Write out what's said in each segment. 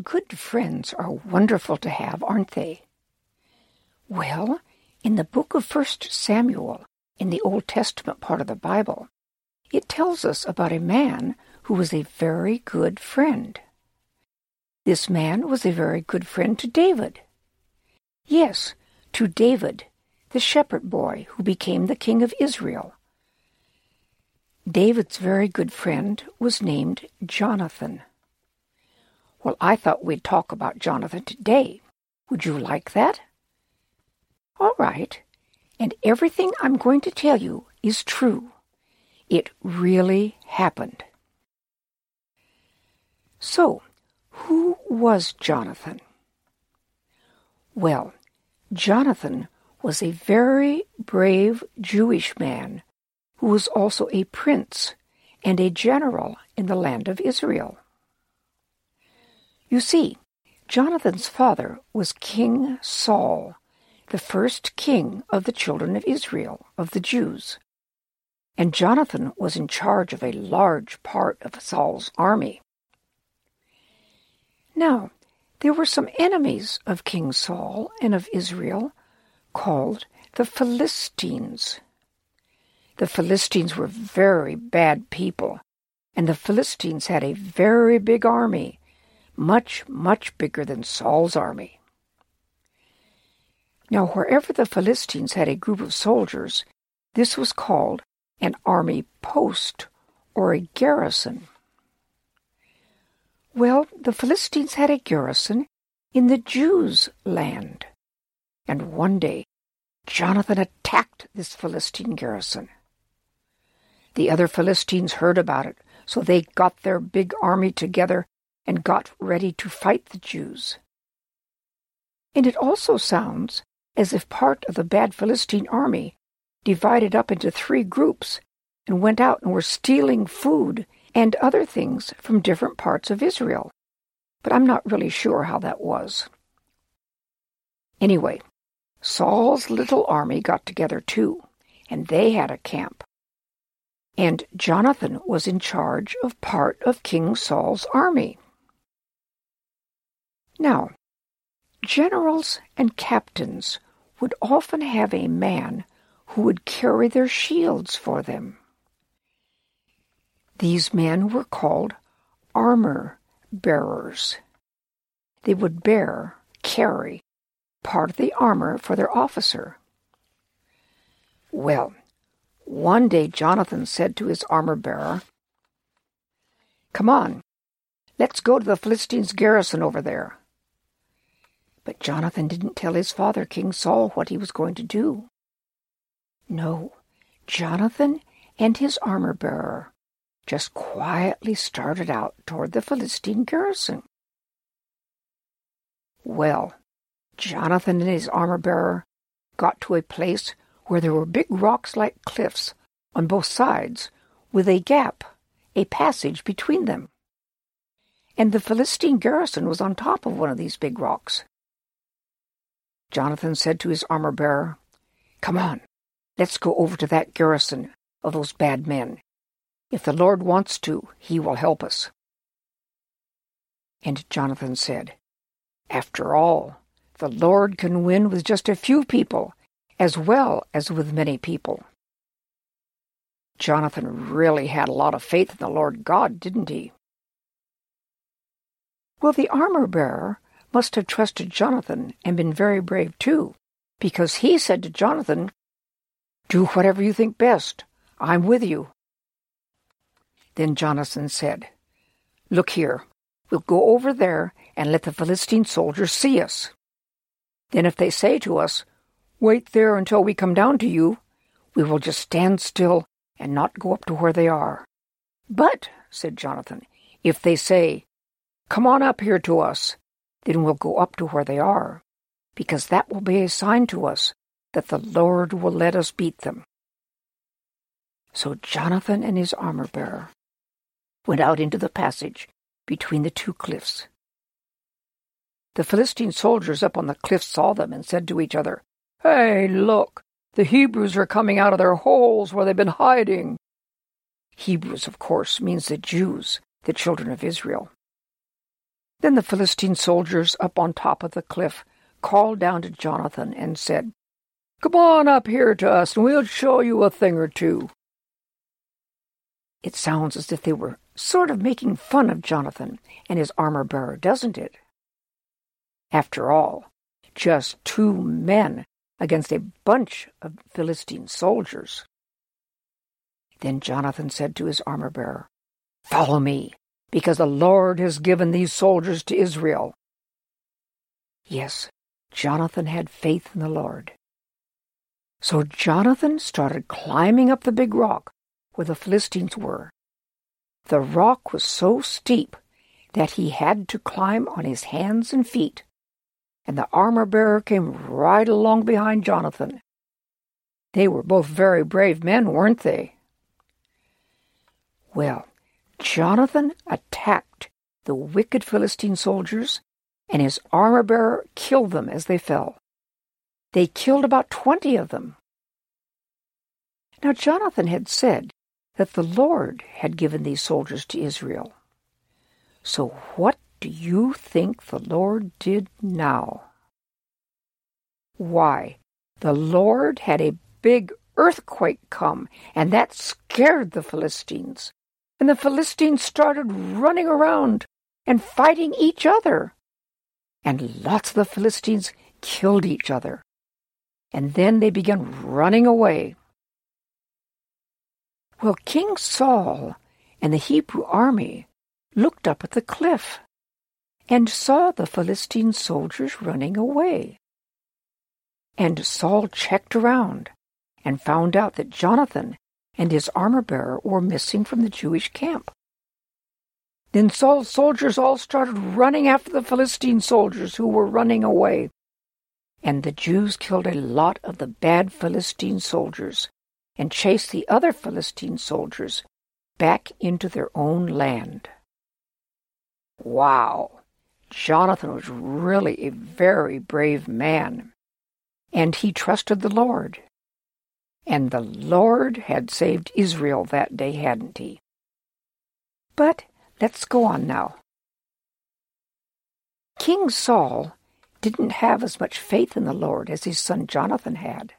Good friends are wonderful to have, aren't they? Well, in the book of First Samuel, in the Old Testament part of the Bible, it tells us about a man who was a very good friend. This man was a very good friend to David. Yes, to David, the shepherd boy who became the king of Israel. David's very good friend was named Jonathan. Well, I thought we'd talk about Jonathan today. Would you like that? All right. And everything I'm going to tell you is true. It really happened. So, who was Jonathan? Well, Jonathan was a very brave Jewish man who was also a prince and a general in the land of Israel. You see, Jonathan's father was King Saul, the first king of the children of Israel, of the Jews. And Jonathan was in charge of a large part of Saul's army. Now, there were some enemies of King Saul and of Israel called the Philistines. The Philistines were very bad people, and the Philistines had a very big army, much, much bigger than Saul's army. Now, wherever the Philistines had a group of soldiers, this was called an army post or a garrison. Well, the Philistines had a garrison in the Jews' land. And one day, Jonathan attacked this Philistine garrison. The other Philistines heard about it, so they got their big army together and got ready to fight the Jews. And it also sounds as if part of the bad Philistine army divided up into three groups and went out and were stealing food and other things from different parts of Israel. But I'm not really sure how that was. Anyway, Saul's little army got together too, and they had a camp and Jonathan was in charge of part of King Saul's army. Now, generals and captains would often have a man who would carry their shields for them. These men were called armor bearers. They would bear, carry, part of the armor for their officer. Well, one day Jonathan said to his armor bearer, Come on, let's go to the Philistines' garrison over there. But Jonathan didn't tell his father, King Saul, what he was going to do. No, Jonathan and his armor bearer just quietly started out toward the Philistine garrison. Well, Jonathan and his armor bearer got to a place where there were big rocks like cliffs on both sides, with a gap, a passage between them. And the Philistine garrison was on top of one of these big rocks. Jonathan said to his armor bearer, Come on, let's go over to that garrison of those bad men. If the Lord wants to, he will help us. And Jonathan said, After all, the Lord can win with just a few people as well as with many people. Jonathan really had a lot of faith in the Lord God, didn't he? Well, the armor bearer must have trusted Jonathan and been very brave too, because he said to Jonathan, Do whatever you think best. I'm with you. Then Jonathan said, Look here, we'll go over there and let the Philistine soldiers see us. Then if they say to us, Wait there until we come down to you. We will just stand still and not go up to where they are. But, said Jonathan, if they say, Come on up here to us, then we'll go up to where they are, because that will be a sign to us that the Lord will let us beat them. So Jonathan and his armor bearer went out into the passage between the two cliffs. The Philistine soldiers up on the cliff saw them and said to each other, Hey, look! The Hebrews are coming out of their holes where they've been hiding. Hebrews, of course, means the Jews, the children of Israel. Then the Philistine soldiers up on top of the cliff called down to Jonathan and said, Come on up here to us, and we'll show you a thing or two. It sounds as if they were sort of making fun of Jonathan and his armor bearer, doesn't it? After all, just two men against a bunch of Philistine soldiers. Then Jonathan said to his armor bearer, Follow me, because the Lord has given these soldiers to Israel. Yes, Jonathan had faith in the Lord. So Jonathan started climbing up the big rock where the Philistines were. The rock was so steep that he had to climb on his hands and feet, and the armor bearer came right along behind Jonathan. They were both very brave men, weren't they? Well, Jonathan attacked the wicked Philistine soldiers, and his armor bearer killed them as they fell. They killed about twenty of them. Now Jonathan had said that the Lord had given these soldiers to Israel. So what do you think the Lord did now? Why, the Lord had a big earthquake come, and that scared the Philistines and the Philistines started running around and fighting each other. And lots of the Philistines killed each other. And then they began running away. Well, King Saul and the Hebrew army looked up at the cliff and saw the Philistine soldiers running away. And Saul checked around and found out that Jonathan and his armor bearer were missing from the Jewish camp. Then Saul's soldiers all started running after the Philistine soldiers who were running away. And the Jews killed a lot of the bad Philistine soldiers and chased the other Philistine soldiers back into their own land. Wow! Jonathan was really a very brave man, and he trusted the Lord. And the Lord had saved Israel that day, hadn't he? But let's go on now. King Saul didn't have as much faith in the Lord as his son Jonathan had.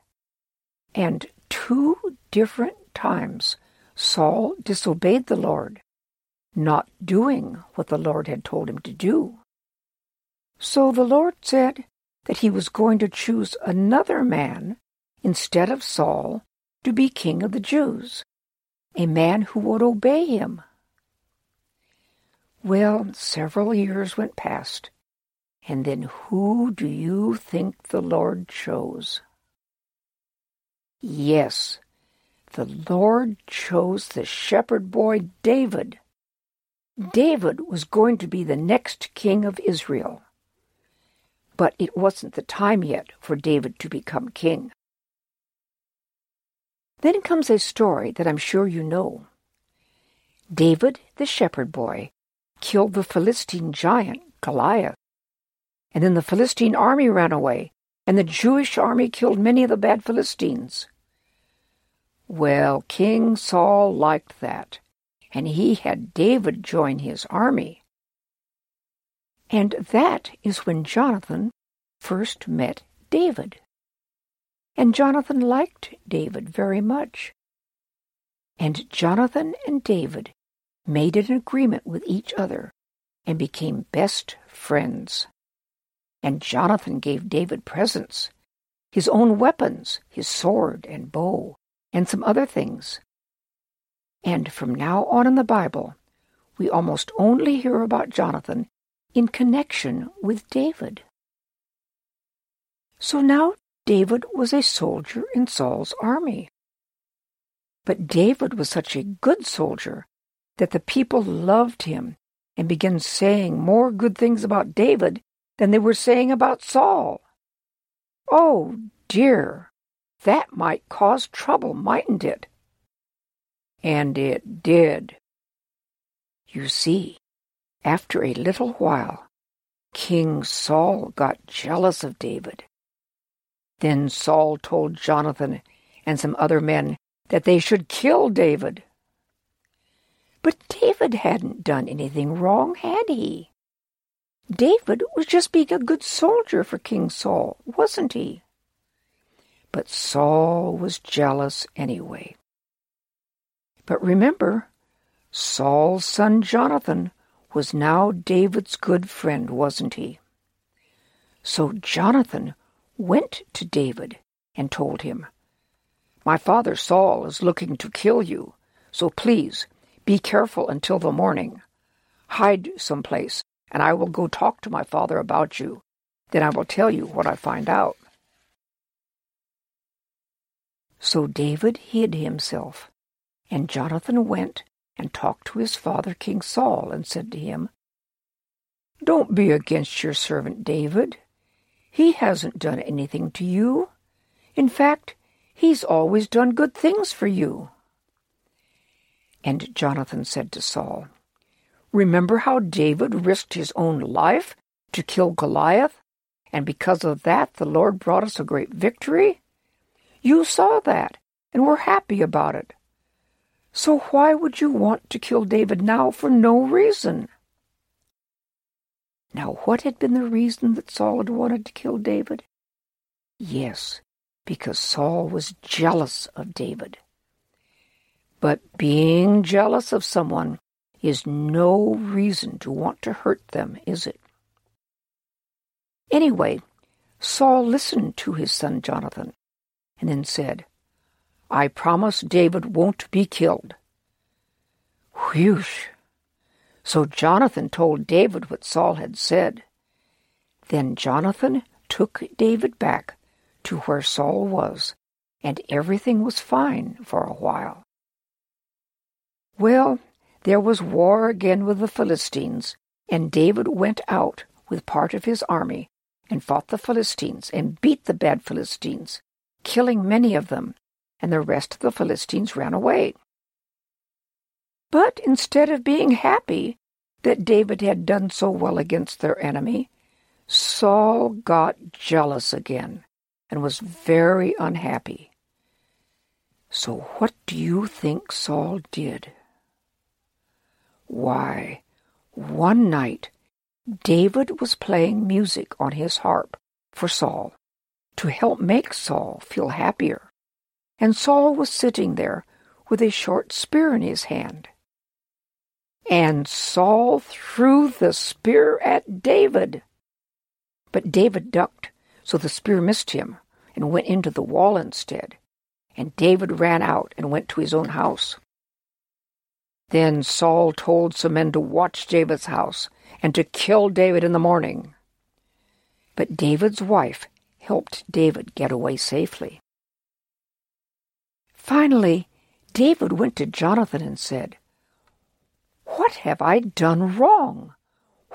And two different times Saul disobeyed the Lord, not doing what the Lord had told him to do. So the Lord said that he was going to choose another man instead of Saul, to be king of the Jews, a man who would obey him. Well, several years went past, and then who do you think the Lord chose? Yes, the Lord chose the shepherd boy David. David was going to be the next king of Israel. But it wasn't the time yet for David to become king. Then comes a story that I'm sure you know. David, the shepherd boy, killed the Philistine giant, Goliath. And then the Philistine army ran away, and the Jewish army killed many of the bad Philistines. Well, King Saul liked that, and he had David join his army. And that is when Jonathan first met David and Jonathan liked David very much. And Jonathan and David made an agreement with each other and became best friends. And Jonathan gave David presents, his own weapons, his sword and bow, and some other things. And from now on in the Bible, we almost only hear about Jonathan in connection with David. So now David was a soldier in Saul's army. But David was such a good soldier that the people loved him and began saying more good things about David than they were saying about Saul. Oh, dear, that might cause trouble, mightn't it? And it did. You see, after a little while, King Saul got jealous of David then Saul told Jonathan and some other men that they should kill David. But David hadn't done anything wrong, had he? David was just being a good soldier for King Saul, wasn't he? But Saul was jealous anyway. But remember, Saul's son Jonathan was now David's good friend, wasn't he? So Jonathan went to David and told him, My father Saul is looking to kill you, so please be careful until the morning. Hide someplace, and I will go talk to my father about you. Then I will tell you what I find out. So David hid himself, and Jonathan went and talked to his father King Saul, and said to him, Don't be against your servant David. He hasn't done anything to you. In fact, he's always done good things for you. And Jonathan said to Saul, Remember how David risked his own life to kill Goliath, and because of that the Lord brought us a great victory? You saw that, and were happy about it. So why would you want to kill David now for no reason? Now, what had been the reason that Saul had wanted to kill David? Yes, because Saul was jealous of David. But being jealous of someone is no reason to want to hurt them, is it? Anyway, Saul listened to his son Jonathan and then said, I promise David won't be killed. Whew! So Jonathan told David what Saul had said. Then Jonathan took David back to where Saul was, and everything was fine for a while. Well, there was war again with the Philistines, and David went out with part of his army and fought the Philistines and beat the bad Philistines, killing many of them, and the rest of the Philistines ran away. But instead of being happy that David had done so well against their enemy, Saul got jealous again and was very unhappy. So what do you think Saul did? Why, one night David was playing music on his harp for Saul to help make Saul feel happier. And Saul was sitting there with a short spear in his hand. And Saul threw the spear at David. But David ducked, so the spear missed him and went into the wall instead. And David ran out and went to his own house. Then Saul told some men to watch David's house and to kill David in the morning. But David's wife helped David get away safely. Finally, David went to Jonathan and said, what have I done wrong?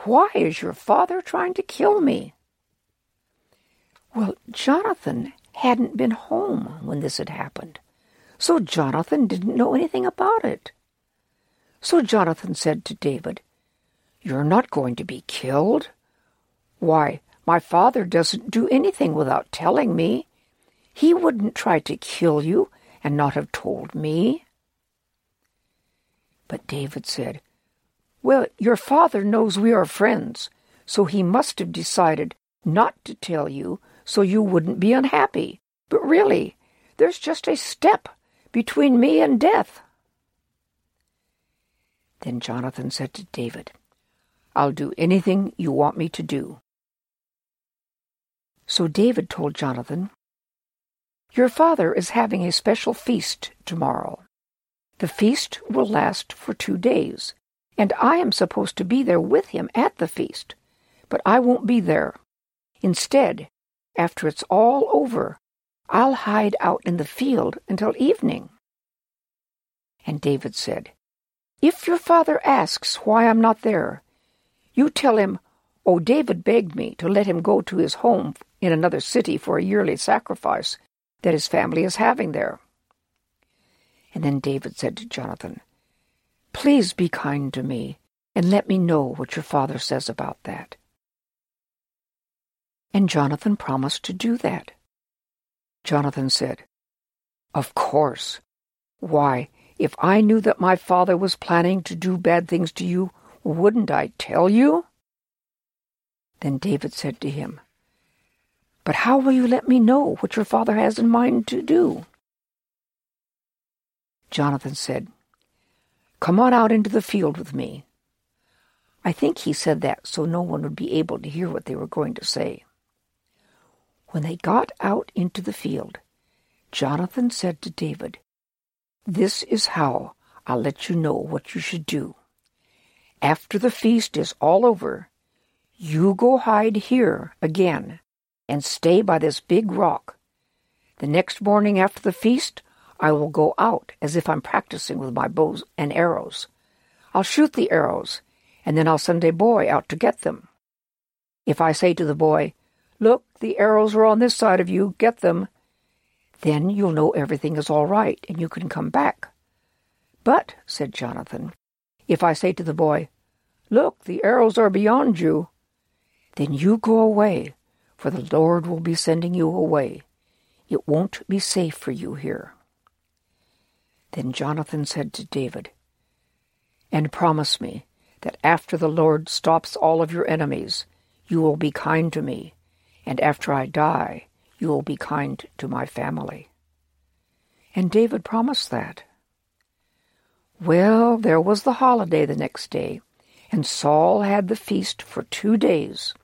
Why is your father trying to kill me? Well, Jonathan hadn't been home when this had happened, so Jonathan didn't know anything about it. So Jonathan said to David, You're not going to be killed. Why, my father doesn't do anything without telling me. He wouldn't try to kill you and not have told me. But David said, Well, your father knows we are friends, so he must have decided not to tell you so you wouldn't be unhappy. But really, there's just a step between me and death. Then Jonathan said to David, I'll do anything you want me to do. So David told Jonathan, Your father is having a special feast tomorrow. The feast will last for two days, and I am supposed to be there with him at the feast, but I won't be there. Instead, after it's all over, I'll hide out in the field until evening. And David said, If your father asks why I'm not there, you tell him, Oh, David begged me to let him go to his home in another city for a yearly sacrifice that his family is having there. And then David said to Jonathan, Please be kind to me, and let me know what your father says about that. And Jonathan promised to do that. Jonathan said, Of course. Why, if I knew that my father was planning to do bad things to you, wouldn't I tell you? Then David said to him, But how will you let me know what your father has in mind to do? Jonathan said, Come on out into the field with me. I think he said that so no one would be able to hear what they were going to say. When they got out into the field, Jonathan said to David, This is how I'll let you know what you should do. After the feast is all over, you go hide here again and stay by this big rock. The next morning after the feast, I will go out as if I'm practicing with my bows and arrows. I'll shoot the arrows, and then I'll send a boy out to get them. If I say to the boy, Look, the arrows are on this side of you, get them, then you'll know everything is all right, and you can come back. But, said Jonathan, if I say to the boy, Look, the arrows are beyond you, then you go away, for the Lord will be sending you away. It won't be safe for you here. Then Jonathan said to David, And promise me that after the Lord stops all of your enemies, you will be kind to me, and after I die, you will be kind to my family. And David promised that. Well, there was the holiday the next day, and Saul had the feast for two days.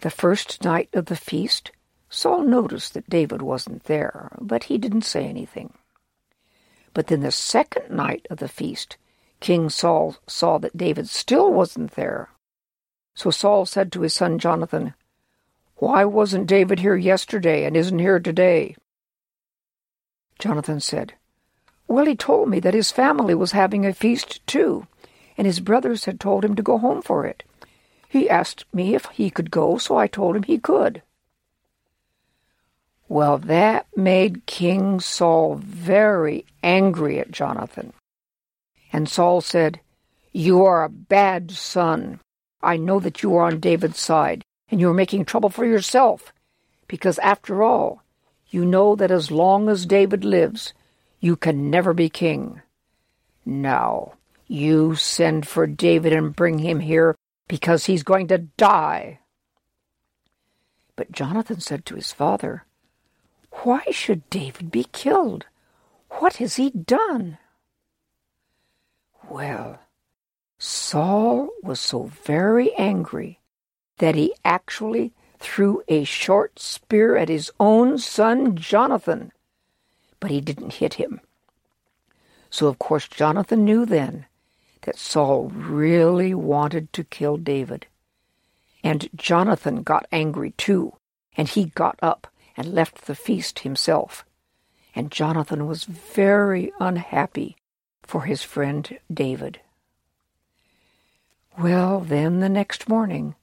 The first night of the feast, Saul noticed that David wasn't there, but he didn't say anything. But then the second night of the feast, King Saul saw that David still wasn't there. So Saul said to his son Jonathan, Why wasn't David here yesterday and isn't here today? Jonathan said, Well, he told me that his family was having a feast too, and his brothers had told him to go home for it. He asked me if he could go, so I told him he could. Well, that made King Saul very angry at Jonathan. And Saul said, You are a bad son. I know that you are on David's side, and you are making trouble for yourself, because after all, you know that as long as David lives, you can never be king. Now, you send for David and bring him here, because he's going to die. But Jonathan said to his father, why should David be killed? What has he done? Well, Saul was so very angry that he actually threw a short spear at his own son Jonathan, but he didn't hit him. So, of course, Jonathan knew then that Saul really wanted to kill David. And Jonathan got angry too, and he got up and left the feast himself. And Jonathan was very unhappy for his friend David. Well, then the next morning,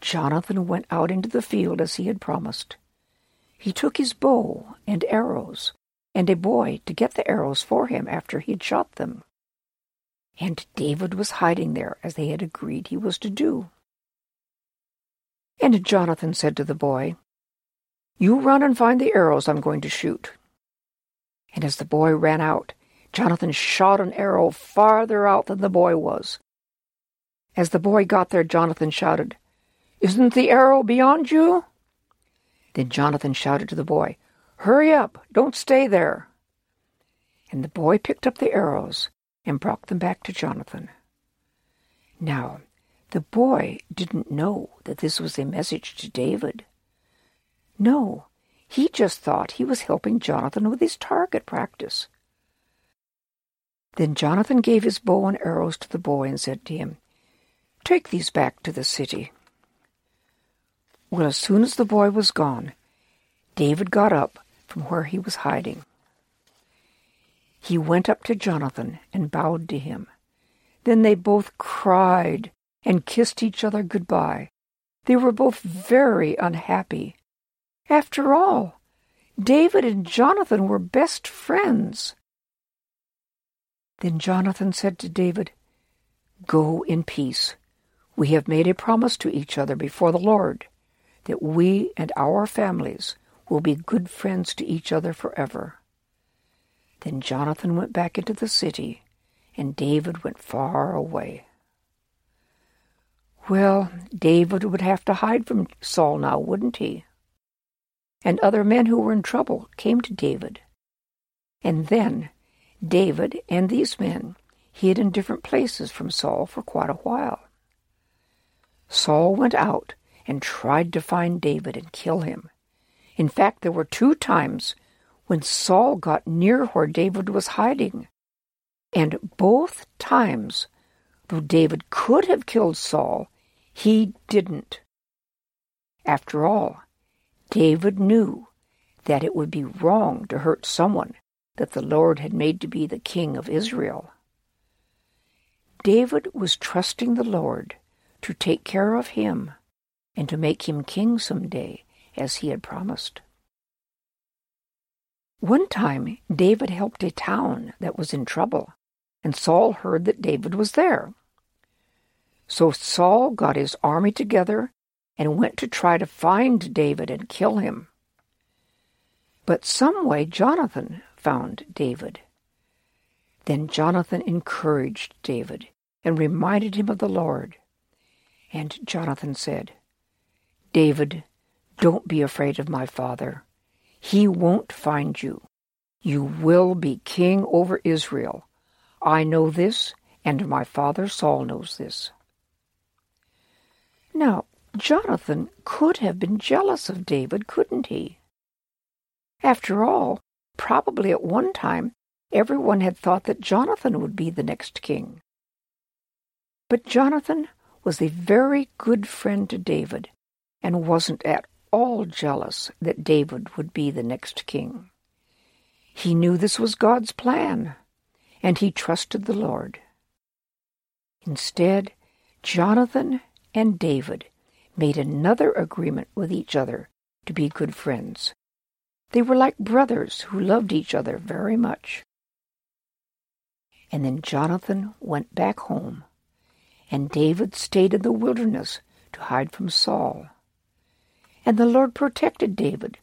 Jonathan went out into the field as he had promised. He took his bow and arrows, and a boy to get the arrows for him after he had shot them. And David was hiding there as they had agreed he was to do. And Jonathan said to the boy, you run and find the arrows I'm going to shoot. And as the boy ran out, Jonathan shot an arrow farther out than the boy was. As the boy got there, Jonathan shouted, Isn't the arrow beyond you? Then Jonathan shouted to the boy, Hurry up, don't stay there. And the boy picked up the arrows and brought them back to Jonathan. Now, the boy didn't know that this was a message to David. No, he just thought he was helping Jonathan with his target practice. Then Jonathan gave his bow and arrows to the boy and said to him, Take these back to the city. Well, as soon as the boy was gone, David got up from where he was hiding. He went up to Jonathan and bowed to him. Then they both cried and kissed each other goodbye. They were both very unhappy after all, David and Jonathan were best friends. Then Jonathan said to David, Go in peace. We have made a promise to each other before the Lord that we and our families will be good friends to each other forever. Then Jonathan went back into the city, and David went far away. Well, David would have to hide from Saul now, wouldn't he? And other men who were in trouble came to David. And then David and these men hid in different places from Saul for quite a while. Saul went out and tried to find David and kill him. In fact, there were two times when Saul got near where David was hiding. And both times, though David could have killed Saul, he didn't. After all, David knew that it would be wrong to hurt someone that the Lord had made to be the king of Israel. David was trusting the Lord to take care of him and to make him king some day, as he had promised. One time, David helped a town that was in trouble, and Saul heard that David was there. So Saul got his army together and went to try to find David and kill him. But some way Jonathan found David. Then Jonathan encouraged David and reminded him of the Lord. And Jonathan said, David, don't be afraid of my father. He won't find you. You will be king over Israel. I know this, and my father Saul knows this. Now, Jonathan could have been jealous of David, couldn't he? After all, probably at one time everyone had thought that Jonathan would be the next king. But Jonathan was a very good friend to David and wasn't at all jealous that David would be the next king. He knew this was God's plan, and he trusted the Lord. Instead, Jonathan and David made another agreement with each other to be good friends. They were like brothers who loved each other very much. And then Jonathan went back home, and David stayed in the wilderness to hide from Saul. And the Lord protected David,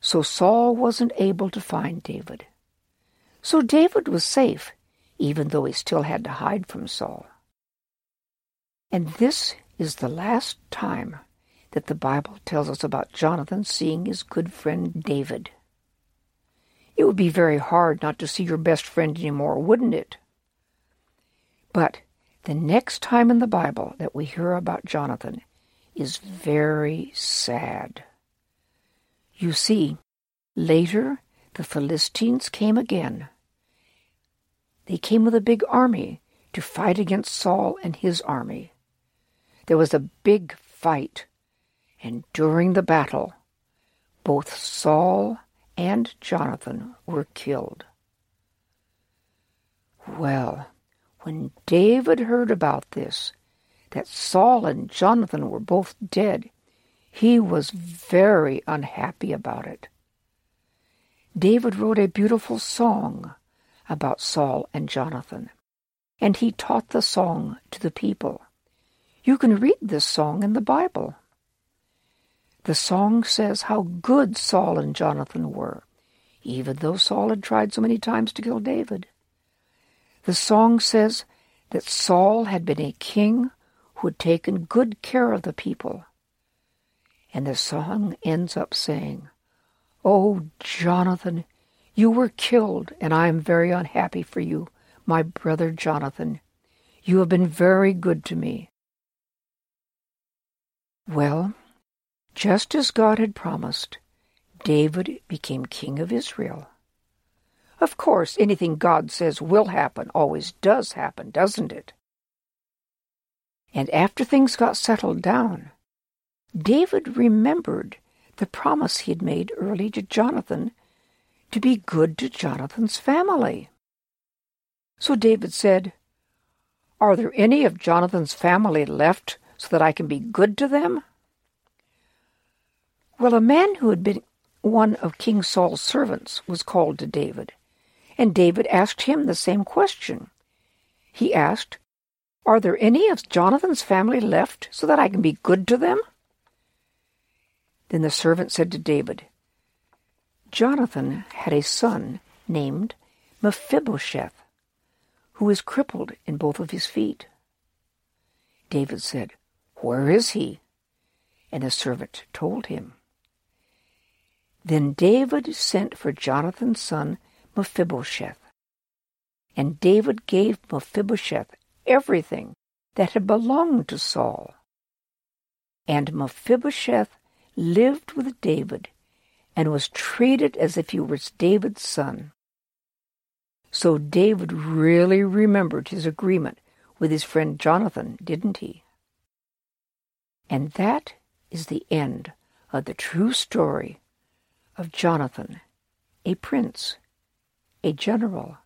so Saul wasn't able to find David. So David was safe, even though he still had to hide from Saul. And this is the last time that the Bible tells us about Jonathan seeing his good friend David. It would be very hard not to see your best friend anymore, wouldn't it? But the next time in the Bible that we hear about Jonathan, is very sad. You see, later the Philistines came again. They came with a big army to fight against Saul and his army. There was a big fight, and during the battle, both Saul and Jonathan were killed. Well, when David heard about this, that Saul and Jonathan were both dead, he was very unhappy about it. David wrote a beautiful song about Saul and Jonathan, and he taught the song to the people. You can read this song in the Bible. The song says how good Saul and Jonathan were, even though Saul had tried so many times to kill David. The song says that Saul had been a king who had taken good care of the people. And the song ends up saying, Oh, Jonathan, you were killed, and I am very unhappy for you, my brother Jonathan. You have been very good to me. Well, just as God had promised, David became king of Israel. Of course, anything God says will happen always does happen, doesn't it? And after things got settled down, David remembered the promise he had made early to Jonathan to be good to Jonathan's family. So David said, Are there any of Jonathan's family left so that I can be good to them? Well, a man who had been one of King Saul's servants was called to David, and David asked him the same question. He asked, are there any of Jonathan's family left so that I can be good to them? Then the servant said to David, Jonathan had a son named Mephibosheth, who is crippled in both of his feet. David said, Where is he? And the servant told him. Then David sent for Jonathan's son Mephibosheth. And David gave Mephibosheth everything that had belonged to Saul. And Mephibosheth lived with David and was treated as if he was David's son. So David really remembered his agreement with his friend Jonathan, didn't he? And that is the end of the true story of Jonathan, a prince, a general,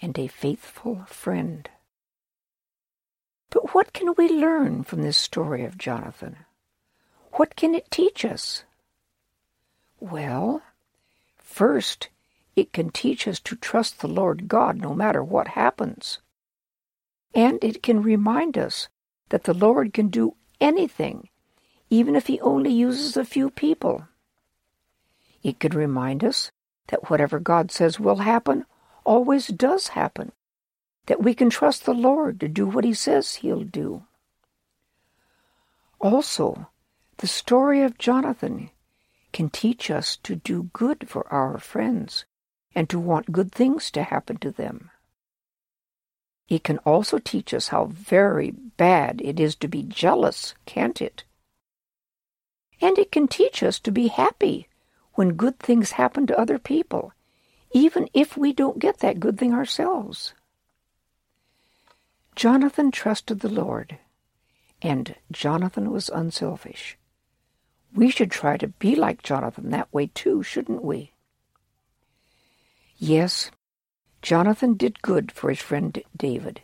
and a faithful friend. But what can we learn from this story of Jonathan? What can it teach us? Well, first, it can teach us to trust the Lord God no matter what happens. And it can remind us that the Lord can do anything, even if He only uses a few people. It can remind us that whatever God says will happen always does happen, that we can trust the Lord to do what He says He'll do. Also, the story of Jonathan can teach us to do good for our friends and to want good things to happen to them. It can also teach us how very bad it is to be jealous, can't it? And it can teach us to be happy when good things happen to other people, even if we don't get that good thing ourselves. Jonathan trusted the Lord, and Jonathan was unselfish. We should try to be like Jonathan that way too, shouldn't we? Yes, Jonathan did good for his friend David.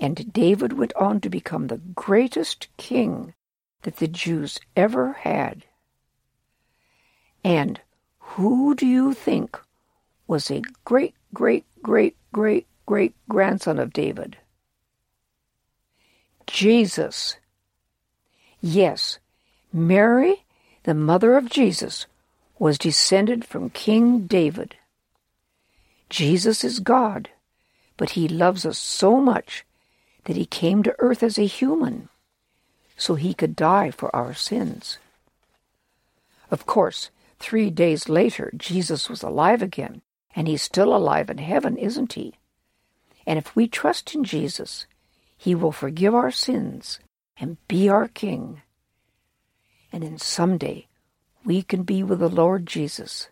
And David went on to become the greatest king that the Jews ever had. And who do you think was a great, great, great, great, great grandson of David? Jesus. Yes, Mary, the mother of Jesus, was descended from King David. Jesus is God, but he loves us so much that he came to earth as a human so he could die for our sins. Of course, three days later, Jesus was alive again, and he's still alive in heaven, isn't he? And if we trust in Jesus, he will forgive our sins and be our King and then someday we can be with the Lord Jesus.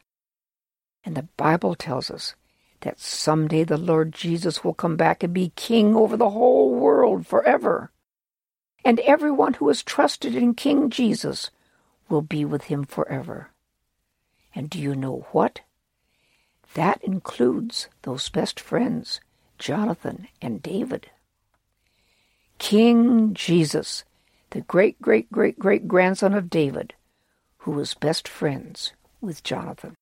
And the Bible tells us that someday the Lord Jesus will come back and be king over the whole world forever. And everyone who has trusted in King Jesus will be with him forever. And do you know what? That includes those best friends, Jonathan and David. King Jesus the great great great great grandson of David, who was best friends with Jonathan.